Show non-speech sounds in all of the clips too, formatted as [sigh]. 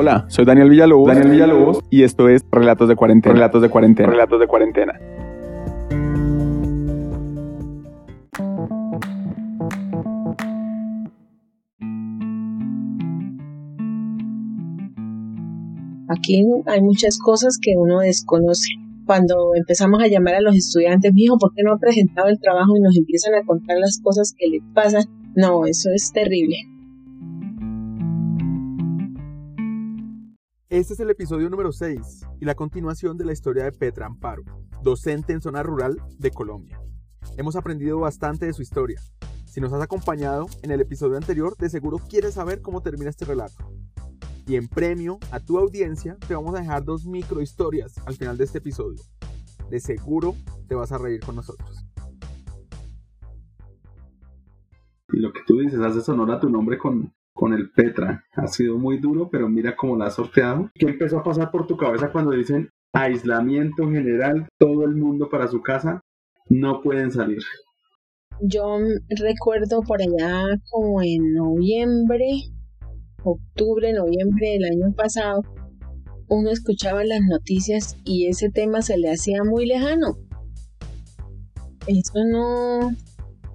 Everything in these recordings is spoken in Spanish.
Hola, soy Daniel Villalobos, Daniel Villalobos y esto es Relatos de Cuarentena. Relatos de Cuarentena. Relatos de Cuarentena. Aquí hay muchas cosas que uno desconoce. Cuando empezamos a llamar a los estudiantes, mijo, ¿por qué no ha presentado el trabajo? Y nos empiezan a contar las cosas que le pasan. No, eso es terrible. Este es el episodio número 6 y la continuación de la historia de Petra Amparo, docente en zona rural de Colombia. Hemos aprendido bastante de su historia. Si nos has acompañado en el episodio anterior, de seguro quieres saber cómo termina este relato. Y en premio a tu audiencia, te vamos a dejar dos micro historias al final de este episodio. De seguro te vas a reír con nosotros. Y lo que tú dices, hace sonora a tu nombre con, con el Petra. Ha sido muy duro, pero mira cómo la has sorteado. ¿Qué empezó a pasar por tu cabeza cuando dicen aislamiento general, todo el mundo para su casa, no pueden salir? Yo recuerdo por allá como en noviembre, octubre, noviembre del año pasado, uno escuchaba las noticias y ese tema se le hacía muy lejano. Eso no,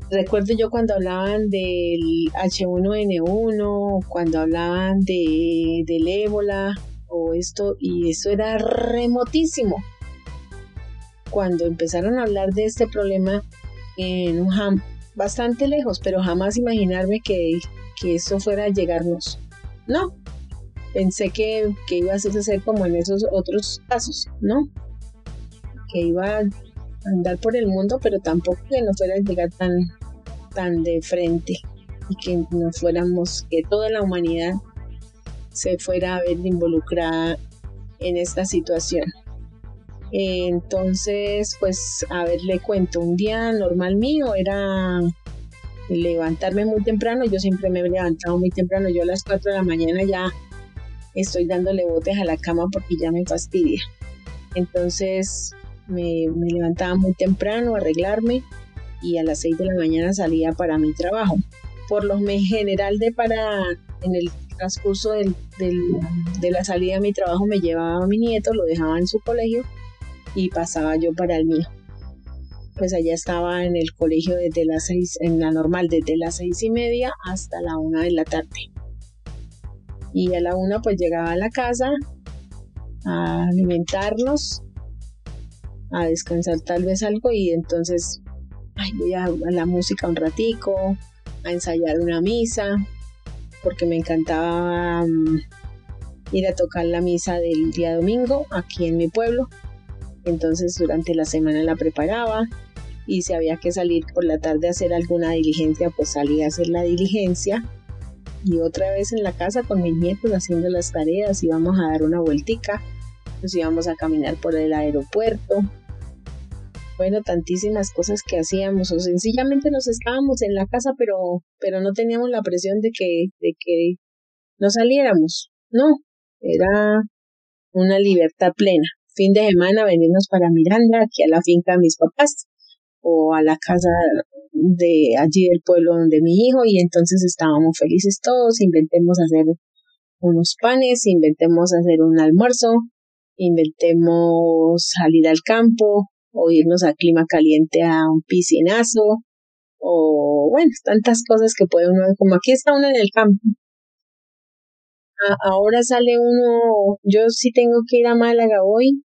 Recuerdo yo cuando hablaban del H1N1, cuando hablaban de, del ébola o esto, y eso era remotísimo. Cuando empezaron a hablar de este problema en un bastante lejos, pero jamás imaginarme que, que eso fuera a llegarnos. No, pensé que, que iba a ser como en esos otros casos, ¿no? Que iba andar por el mundo, pero tampoco que no fuera a llegar tan, tan de frente y que nos fuéramos, que toda la humanidad se fuera a ver involucrada en esta situación. Entonces, pues, a ver, le cuento, un día normal mío era levantarme muy temprano, yo siempre me he levantado muy temprano, yo a las 4 de la mañana ya estoy dándole botes a la cama porque ya me fastidia. Entonces me, levantaba muy temprano a arreglarme, y a las 6 de la mañana salía para mi trabajo. Por lo general de para en el transcurso del, de la salida de mi trabajo me llevaba a mi nieto, lo dejaba en su colegio y pasaba yo para el mío. Pues allá estaba en el colegio desde las 6, en la normal, desde las seis y media hasta la una de la tarde. Y a la una pues llegaba a la casa a alimentarnos, a descansar tal vez algo y entonces voy a, la música un ratico, a ensayar una misa, porque me encantaba mm, ir a tocar la misa del día domingo aquí en mi pueblo. Entonces durante la semana la preparaba y si había que salir por la tarde a hacer alguna diligencia, pues salía a hacer la diligencia. Y otra vez en la casa con mis nietos haciendo las tareas, íbamos a dar una vueltica, nos íbamos a caminar por el aeropuerto, bueno, tantísimas cosas que hacíamos o sencillamente nos estábamos en la casa pero pero no teníamos la presión de que de que no saliéramos. No, era una libertad plena. Fin de semana venirnos para Miranda, aquí a la finca de mis papás o a la casa de allí del pueblo donde mi hijo y entonces estábamos felices todos, inventemos hacer unos panes, inventemos hacer un almuerzo, inventemos salir al campo, o irnos a clima caliente a un piscinazo, o bueno, tantas cosas que puede uno, como aquí está uno en el campo. ahora sale uno, yo sí tengo que ir a Málaga hoy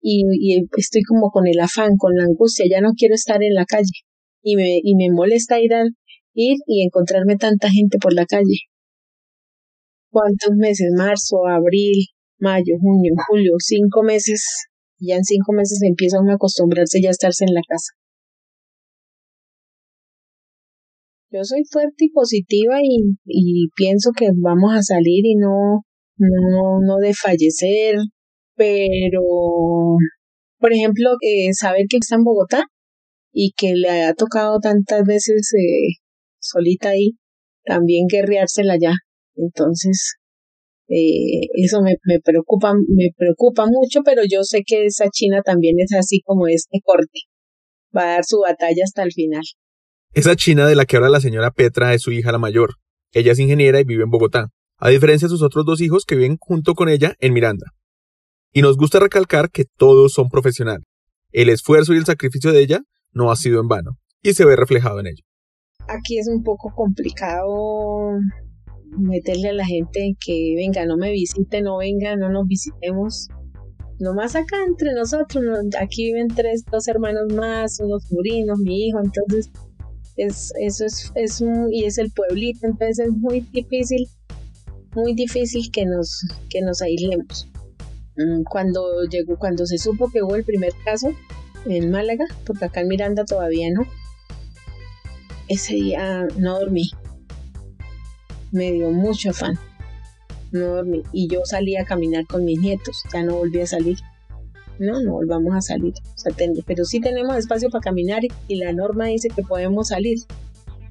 y, y, estoy como con el afán, con la angustia, ya no quiero estar en la calle y me, y me molesta ir, a, ir y encontrarme tanta gente por la calle. ¿Cuántos meses? Marzo, abril, mayo, junio, julio, cinco meses ya en cinco meses empieza uno a acostumbrarse ya a estarse en la casa. Yo soy fuerte y positiva y, y pienso que vamos a salir y no, no, no de fallecer, pero, por ejemplo, eh, saber que está en Bogotá y que le ha tocado tantas veces eh, solita ahí, también guerreársela ya. Entonces, eh, eso me, me, preocupa, me preocupa mucho, pero yo sé que esa China también es así como este corte. Va a dar su batalla hasta el final. Esa China de la que habla la señora Petra es su hija la mayor. Ella es ingeniera y vive en Bogotá. a diferencia de sus otros dos hijos que viven junto con ella en Miranda. Y nos gusta recalcar que todos son profesionales. El esfuerzo y el sacrificio de ella no ha sido en vano, y se ve reflejado en ello. Aquí es un poco complicado meterle a la gente que venga, no me visite, no venga, no nos visitemos. Nomás acá entre nosotros, aquí viven tres, dos hermanos más, unos sobrinos, mi hijo, entonces es, eso es, es un, y es el pueblito, entonces es muy difícil, muy difícil que nos, que nos aislemos. Mm, cuando llegó, cuando se supo que hubo el primer caso en Málaga, porque acá en Miranda todavía no, ese día no dormí. Me dio mucho afán. No dormí. Y yo salí a caminar con mis nietos. Ya no volví a salir. No, no volvamos a salir. pero sí tenemos espacio para caminar y, la norma dice que podemos salir.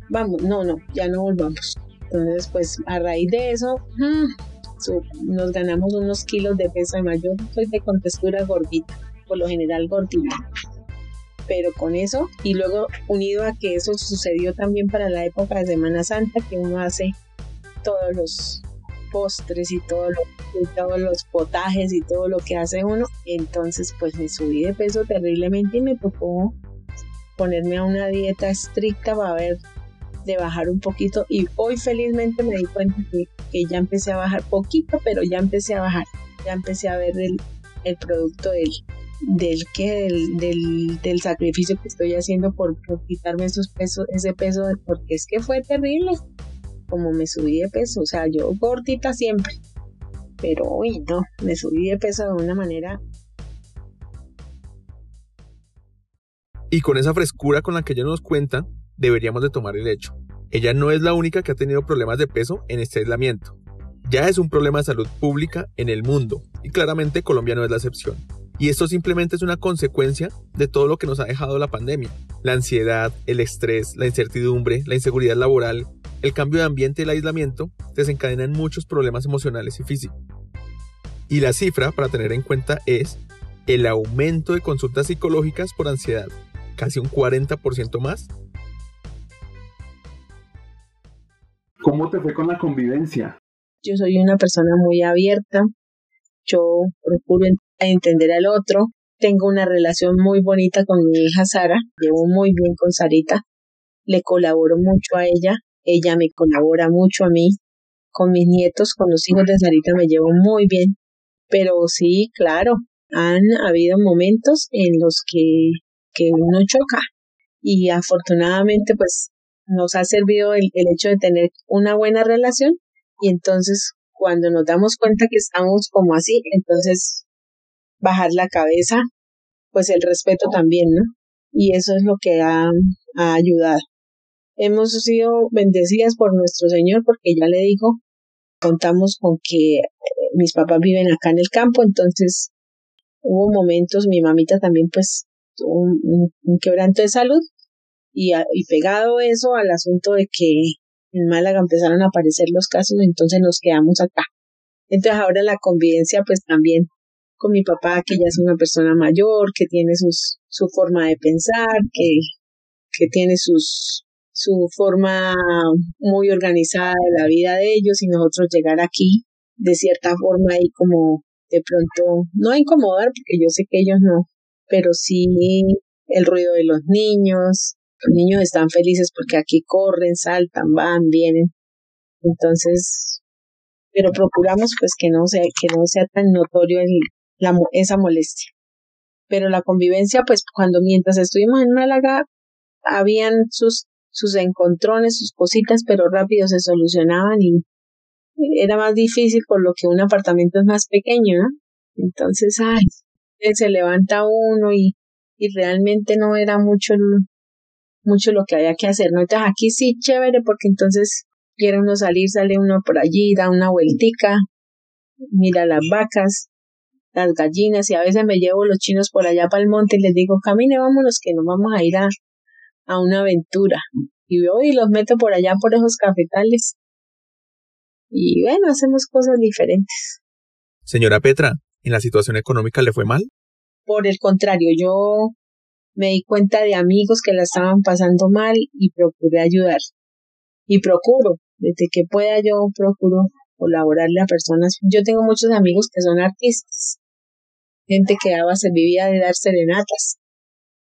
Vamos, no, no, ya no volvamos. Entonces, pues a raíz de eso, mm, nos ganamos unos kilos de peso de mayor. Soy de contextura gordita, por lo general gordita pero con eso y luego unido a que eso sucedió también para la época de Semana Santa que uno hace todos los postres y, todo todos los potajes y todo lo que hace uno. Entonces pues me subí de peso terriblemente y me tocó ponerme a una dieta estricta para ver de bajar un poquito. Y hoy felizmente me di cuenta que, ya empecé a bajar poquito pero ya empecé a bajar. Ya empecé a ver el, el producto del, del que del, del, sacrificio que estoy haciendo por, quitarme esos pesos, ese peso, porque es que fue terrible como me subí de peso, o sea, yo gordita siempre, pero hoy no, me subí de peso de una manera. Y con esa frescura con la que ella nos cuenta, deberíamos de tomar el hecho. Ella no es la única que ha tenido problemas de peso en este aislamiento. Ya es un problema de salud pública en el mundo, y claramente Colombia no es la excepción. Y esto simplemente es una consecuencia de todo lo que nos ha dejado la pandemia. La ansiedad, el estrés, la incertidumbre, la inseguridad laboral, el cambio de ambiente y el aislamiento desencadenan muchos problemas emocionales y físicos. Y la cifra para tener en cuenta es el aumento de consultas psicológicas por ansiedad, casi un 40% más. ¿Cómo te fue con la convivencia? Yo soy una persona muy abierta, yo procuro entender al otro. Tengo una relación muy bonita con mi hija Sara, llevo muy bien con Sarita, le colaboro mucho a ella, ella me colabora mucho a mí, con mis nietos, con los hijos de Sarita me llevo muy bien, pero sí, claro, han habido momentos en los que, que uno choca y afortunadamente pues nos ha servido el, el hecho de tener una buena relación y entonces cuando nos damos cuenta que estamos como así, entonces bajar la cabeza, pues el respeto también, ¿no? Y eso es lo que ha, ayudado. Hemos sido bendecidas por nuestro Señor porque ya le digo, contamos con que eh, mis papás viven acá en el campo, entonces hubo momentos, mi mamita también pues tuvo un, quebranto de salud y, y pegado eso al asunto de que en Málaga empezaron a aparecer los casos, entonces nos quedamos acá. Entonces ahora la convivencia pues también con mi papá, que ya es una persona mayor, que tiene sus, su forma de pensar, que, que tiene sus, su forma muy organizada de la vida de ellos y nosotros llegar aquí de cierta forma y como de pronto, no incomodar porque yo sé que ellos no, pero sí el ruido de los niños, los niños están felices porque aquí corren, saltan, van, vienen. Entonces, pero procuramos pues que no sea, que no sea tan notorio la, esa molestia. Pero la convivencia, pues cuando mientras estuvimos en Málaga, habían sus, sus encontrones, sus cositas, pero rápido se solucionaban y era más difícil por lo que un apartamento es más pequeño, ¿no? Entonces, ay, se levanta uno y, y realmente no era mucho mucho lo que había que hacer, ¿no? Aquí sí, chévere, porque entonces quiere uno salir, sale uno por allí, da una vueltica, mira las vacas, las gallinas, y a veces me llevo los chinos por allá para el monte y les digo, camine, vámonos, que nos vamos a ir a, a una aventura. Y voy y los meto por allá por esos cafetales. Y bueno, hacemos cosas diferentes. Señora Petra, ¿en la situación económica le fue mal? Por el contrario, yo me di cuenta de amigos que la estaban pasando mal y procuré ayudar. Y procuro, desde que pueda yo procuro colaborarle a personas. Yo tengo muchos amigos que son artistas, gente que a base vivía de dar serenatas.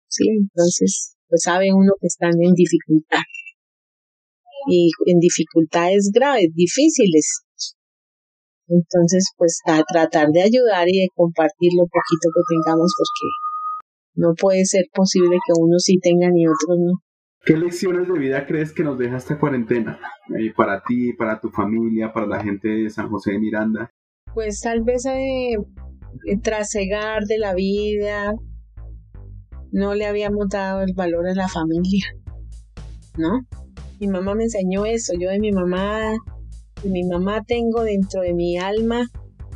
Sí, entonces, pues sabe uno que están en dificultad. Y en dificultades graves, difíciles. Entonces, pues a tratar de ayudar y de compartir lo poquito que tengamos porque no puede ser posible que unos sí tengan y otros no. ¿Qué lecciones de vida crees que nos deja esta cuarentena? Eh, para ti, para tu familia, para la gente de San José de Miranda. Pues tal vez eh, trasegar de la vida. No le habíamos dado el valor a la familia, ¿no? Mi mamá me enseñó eso. Yo de mi mamá, de mi mamá tengo dentro de mi alma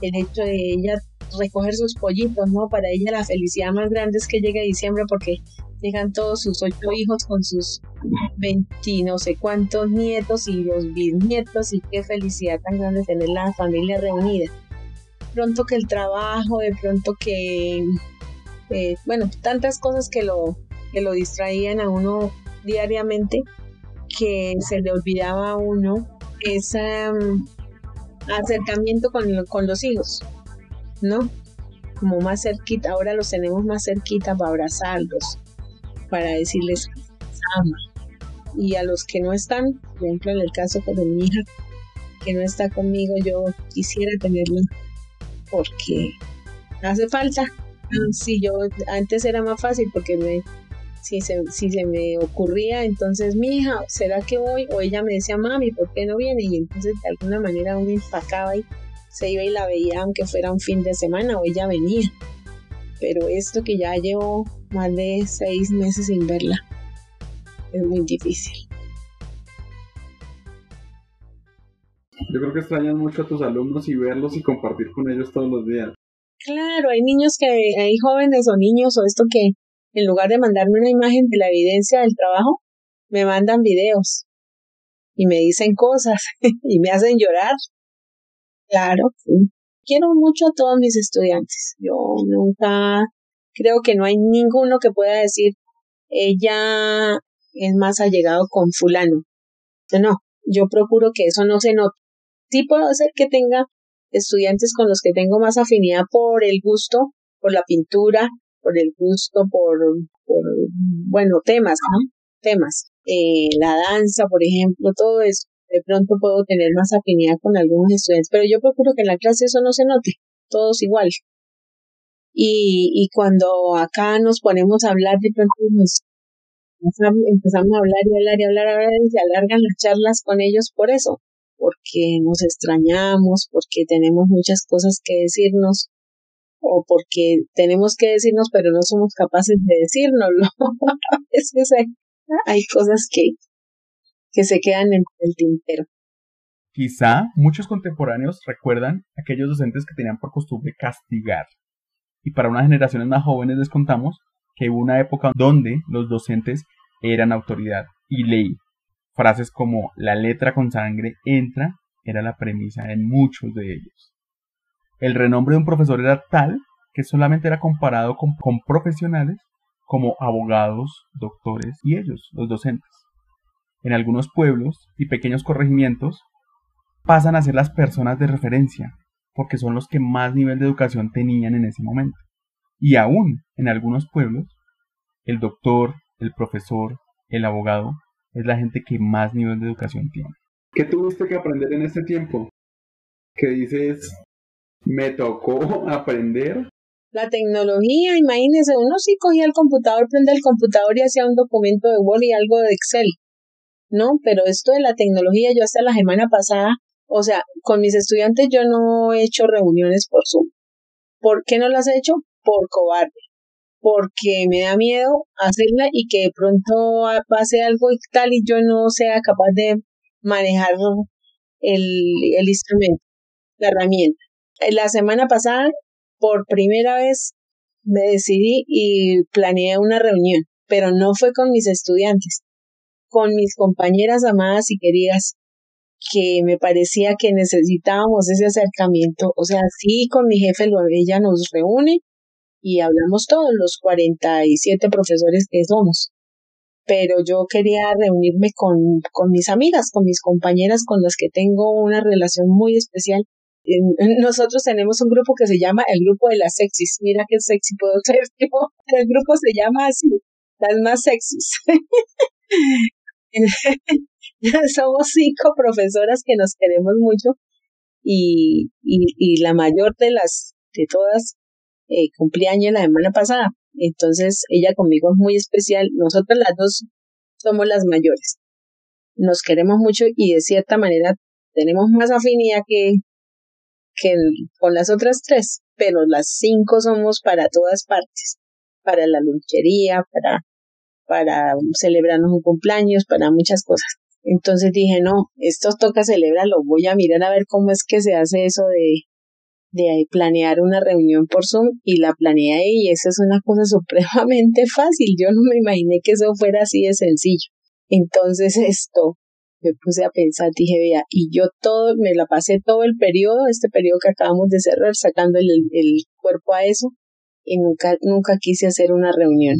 el hecho de ella recoger sus pollitos, ¿no? Para ella la felicidad más grande es que llegue diciembre porque llegan todos sus ocho hijos con sus 20 no sé cuántos nietos y los bisnietos y qué felicidad tan grande tener la familia reunida. Pronto que el trabajo, de pronto que, eh, bueno, tantas cosas que lo, que lo distraían a uno diariamente que se le olvidaba a uno ese mm, acercamiento con, con los hijos, ¿no? Como más cerquita, ahora los tenemos más cerquita para abrazarlos, para decirles ama. Y a los que no están, por ejemplo en el caso de mi hija, que no está conmigo, yo quisiera tenerla porque hace falta. Si yo antes era más fácil porque me, si, se, si se me ocurría, entonces mi hija, ¿será que voy? O ella me decía, mami, ¿por qué no viene? Y entonces de alguna manera uno empacaba y se iba y la veía aunque fuera un fin de semana o ella venía. Pero esto que ya llevo más de seis meses sin verla. Es muy difícil. Yo creo que extrañas mucho a tus alumnos y verlos y compartir con ellos todos los días. Claro, hay niños que, hay jóvenes o niños o esto que en lugar de mandarme una imagen de la evidencia del trabajo, me mandan videos y me dicen cosas [laughs] y me hacen llorar. Claro, quiero mucho a todos mis estudiantes. Yo nunca creo que no hay ninguno que pueda decir, ella es más allegado con fulano. No, yo procuro que eso no se note. Sí puedo hacer que tenga estudiantes con los que tengo más afinidad por el gusto, por la pintura, por el gusto, por, bueno, temas, ¿no? Temas. Eh, la danza, por ejemplo, todo eso. De pronto puedo tener más afinidad con algunos estudiantes, pero yo procuro que en la clase eso no se note, todos igual. Y, y cuando acá nos ponemos a hablar, de pronto nos empezamos a hablar y hablar y hablar, y se alargan las charlas con ellos por eso, porque nos extrañamos, porque tenemos muchas cosas que decirnos o porque tenemos que decirnos pero no somos capaces de decirnoslo. [laughs] a veces hay, hay cosas que, que se quedan en el tintero. Quizá muchos contemporáneos recuerdan aquellos docentes que tenían por costumbre castigar y para unas generaciones más jóvenes les contamos que hubo una época donde los docentes eran autoridad y ley. Frases como la letra con sangre entra era la premisa en muchos de ellos. El renombre de un profesor era tal que solamente era comparado con, con profesionales como abogados, doctores y ellos, los docentes. En algunos pueblos y pequeños corregimientos pasan a ser las personas de referencia, porque son los que más nivel de educación tenían en ese momento. Y aún en algunos pueblos, el doctor, el profesor, el abogado es la gente que más nivel de educación tiene. ¿Qué tuviste que aprender en este tiempo? ¿Qué dices, me tocó [laughs] aprender. La tecnología, imagínese, uno sí cogía el computador, prende el computador y hacía un documento de Word y algo de Excel. No, pero esto de la tecnología, yo hasta la semana pasada o sea, con mis estudiantes yo no he hecho reuniones por Zoom. ¿Por qué no las he hecho? Por cobarde. Porque me da miedo hacerla y que de pronto pase algo y tal y yo no sea capaz de manejar el, el instrumento, la herramienta. La semana pasada, por primera vez, me decidí y planeé una reunión, pero no fue con mis estudiantes, con mis compañeras amadas y queridas que me parecía que necesitábamos ese acercamiento. O sea, sí, con mi jefe ella nos reúne y hablamos todos los 47 profesores que somos. pero yo quería reunirme con, con mis amigas, con mis compañeras con las que tengo una relación muy especial. Nosotros tenemos un grupo que se llama el grupo de las sexys. Mira qué sexy puedo [laughs] ser El grupo se llama así, las más sexys. [laughs] Somos cinco profesoras que nos queremos mucho y, y, y la mayor de las, de todas, eh, años la semana pasada. Entonces, ella conmigo es muy especial. Nosotras las dos somos las mayores. Nos queremos mucho y de cierta manera tenemos más afinidad que, que con las otras tres, pero las cinco somos para todas partes, para la luchería, para, para celebrarnos un cumpleaños, para muchas cosas. Entonces dije, no, esto toca celebrarlo, voy a mirar a ver cómo es que se hace eso de, de planear una reunión por Zoom y la planeé y esa es una cosa [laughs] supremamente fácil. Yo no me imaginé que eso fuera así de sencillo. Entonces esto, me puse a pensar, dije, vea, y yo todo, me la pasé todo el periodo, este periodo que acabamos de cerrar, sacando el, el cuerpo a eso, y nunca, nunca quise hacer una reunión.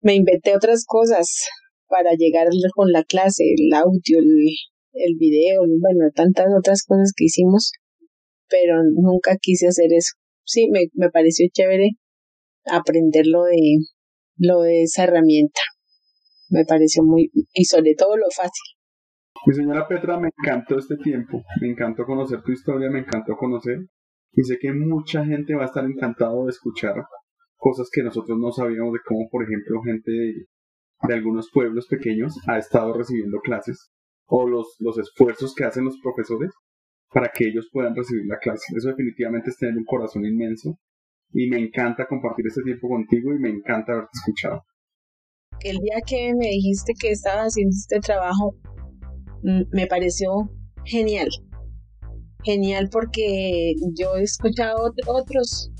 Me inventé otras cosas para llegar con la clase, el audio, el, el video, bueno, tantas otras cosas que hicimos, pero nunca quise hacer eso. Sí, me, me pareció chévere aprender lo de, lo de esa herramienta. Me pareció muy, y sobre todo lo fácil. Mi señora Petra, me encantó este tiempo, me encantó conocer tu historia, me encantó conocer, y sé que mucha gente va a estar encantado de escuchar cosas que nosotros no sabíamos de cómo, por ejemplo, gente de, de algunos pueblos pequeños ha estado recibiendo clases o los, los esfuerzos que hacen los profesores para que ellos puedan recibir la clase. Eso definitivamente es tener un corazón inmenso y me encanta compartir este tiempo contigo y me encanta haberte escuchado. El día que me dijiste que estabas haciendo este trabajo, mm, me pareció genial. Genial porque yo he escuchado otros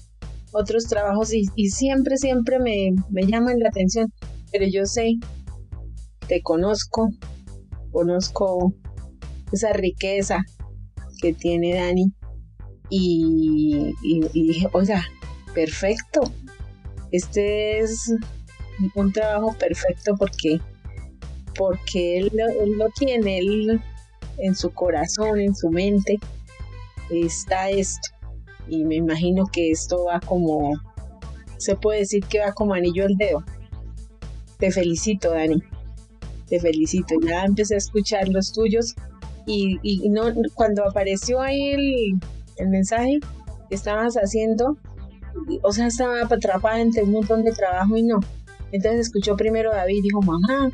otros trabajos y, y siempre, siempre me, me llaman la atención, pero yo sé, te conozco, conozco esa riqueza que tiene Dani y, dije, o sea, perfecto. Este es un trabajo perfecto porque, porque él, él lo tiene, él en su corazón, en su mente, está esto. Y me imagino que esto va como, se puede decir que va como anillo al dedo. Te felicito, Dani. Te felicito. Ya empecé a escuchar los tuyos y, y no, cuando apareció ahí el, el mensaje que estabas haciendo, o sea, estaba atrapada entre un montón de trabajo y no. Entonces escuchó primero David y dijo, mamá,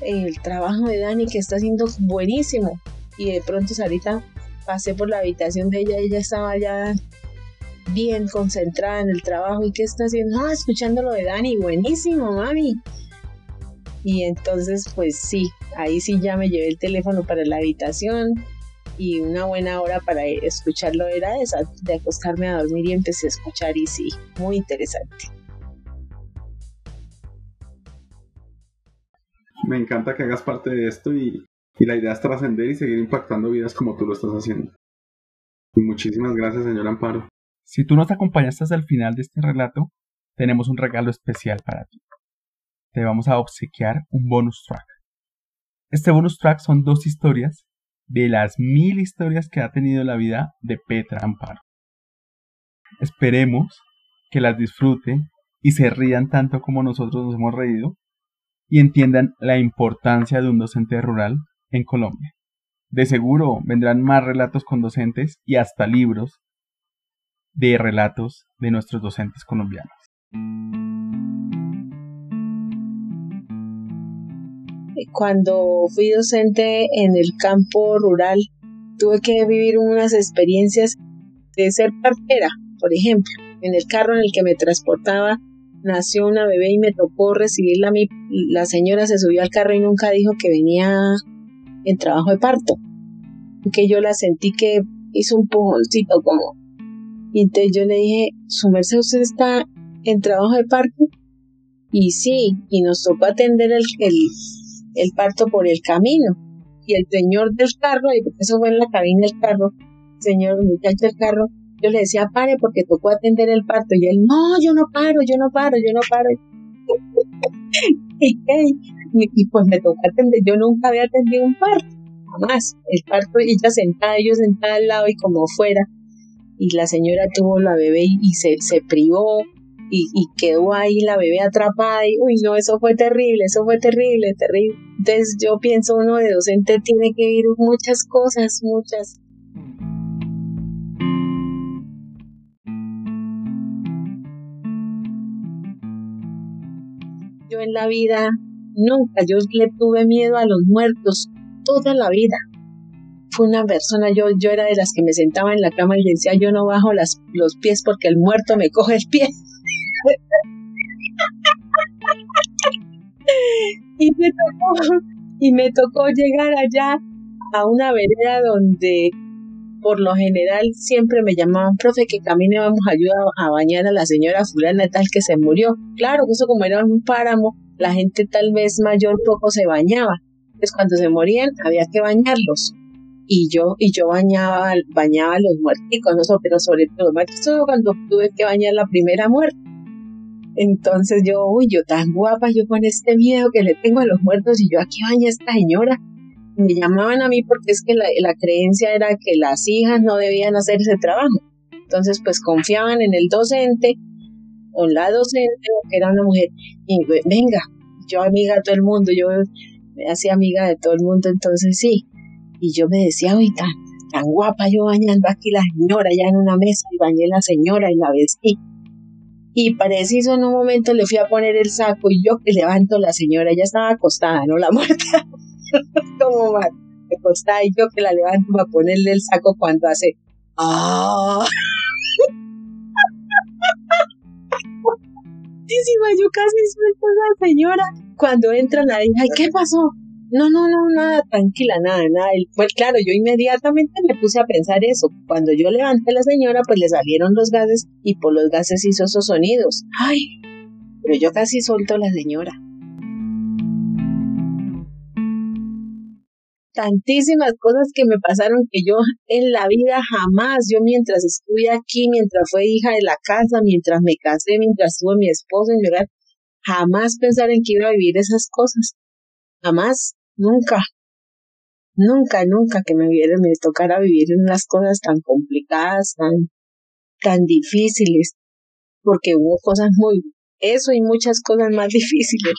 el trabajo de Dani que está haciendo buenísimo. Y de pronto ahorita pasé por la habitación de ella ella estaba ya bien concentrada en el trabajo. ¿Y qué está haciendo? Ah, escuchando lo de Dani, buenísimo, mami. Y entonces, pues sí, ahí sí ya me llevé el teléfono para la habitación y una buena hora para escucharlo era esa, de acostarme a dormir y empecé a escuchar y sí, muy interesante. Me encanta que hagas parte de esto y, y la idea es trascender y seguir impactando vidas como tú lo estás haciendo. Y muchísimas gracias, señor Amparo. Si tú nos acompañaste hasta el final de este relato, tenemos un regalo especial para ti te vamos a obsequiar un bonus track. Este bonus track son dos historias de las mil historias que ha tenido la vida de Petra Amparo. Esperemos que las disfruten y se rían tanto como nosotros nos hemos reído y entiendan la importancia de un docente rural en Colombia. De seguro vendrán más relatos con docentes y hasta libros de relatos de nuestros docentes colombianos. Cuando fui docente en el campo rural, tuve que vivir unas experiencias de ser partera, por ejemplo. En el carro en el que me transportaba nació una bebé y me tocó recibirla a mí. La señora se subió al carro y nunca dijo que venía en trabajo de parto. Que yo la sentí que hizo un pujoncito como. Y entonces yo le dije, su merced, usted está en trabajo de parto. Y sí, y nos tocó atender el, el, el parto por el camino. Y el señor del carro, y eso fue en la cabina del carro, señor muchacho del carro, yo le decía, pare porque tocó atender el parto. Y él, no, yo no paro, yo no paro, yo no paro. [laughs] y y, pues me tocó atender, yo nunca había atendido un parto, jamás, el parto, ella sentada, yo sentada al lado y como fuera, y la señora tuvo la bebé y, se, se privó, y, quedó ahí la bebé atrapada y uy no, eso fue terrible, eso fue terrible, terrible. Entonces yo pienso uno de docente tiene que vivir muchas cosas, muchas. Yo en la vida nunca, yo le tuve miedo a los muertos toda la vida. Fue una persona, yo, yo era de las que me sentaba en la cama y decía, yo no bajo las, los pies porque el muerto me coge el pie. Y me tocó, y me tocó llegar allá a una vereda donde por lo general siempre me llamaban, profe, que camine, vamos a ayudar a bañar a la señora fulana tal que se murió. Claro, eso como era un páramo, la gente tal vez mayor poco se bañaba. Entonces cuando se morían había que bañarlos. Y yo, y yo bañaba, bañaba a los muertos, pero sobre todo cuando tuve que bañar la primera muerte. Entonces yo, uy, yo tan guapa, yo con este miedo que le tengo a los muertos y yo aquí baña esta señora. Me llamaban a mí porque es que la, la creencia era que las hijas no debían hacer ese trabajo. Entonces pues confiaban en el docente o la docente que era una mujer y venga, yo amiga de todo el mundo, yo me hacía amiga de todo el mundo, entonces sí. Y yo me decía, uy, tan, tan guapa yo bañando aquí la señora ya en una mesa y bañé la señora y la vestí y preciso en un momento le fui a poner el saco y yo que levanto la señora, ella estaba acostada, no la muerta, [laughs] como mal, acostada y yo que la levanto para ponerle el saco cuando hace ¡ah! [laughs] yo casi suelto a la señora. Cuando entra la hija, ¿y qué pasó? No, no, no, nada, tranquila, nada, nada. Pues claro, yo inmediatamente me puse a pensar eso. Cuando yo levanté a la señora, pues le salieron los gases y por los gases hizo esos sonidos. Ay, pero yo casi solto a la señora. Tantísimas cosas que me pasaron que yo en la vida jamás, yo mientras estuve aquí, mientras fue hija de la casa, mientras me casé, mientras tuve mi esposo en mi hogar, jamás pensar en que iba a vivir esas cosas. Jamás. Nunca, nunca, nunca que me viera, me tocara vivir en unas cosas tan complicadas, tan, tan difíciles, porque hubo cosas muy, eso y muchas cosas más [laughs] difíciles,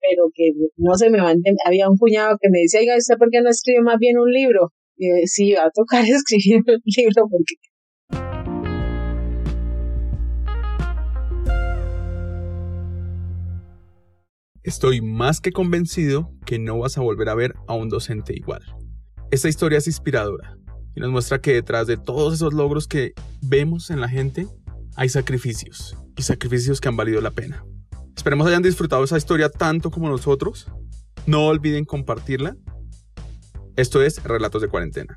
pero que no se me van, había un cuñado que me decía, oiga, ¿usted por qué no escribe más bien un libro? Y yo sí, va a tocar [laughs] escribir un libro porque Estoy más que convencido que no vas a volver a ver a un docente igual. Esta historia es inspiradora y nos muestra que detrás de todos esos logros que vemos en la gente hay sacrificios y sacrificios que han valido la pena. Esperemos hayan disfrutado esa historia tanto como nosotros. No olviden compartirla. Esto es Relatos de Cuarentena.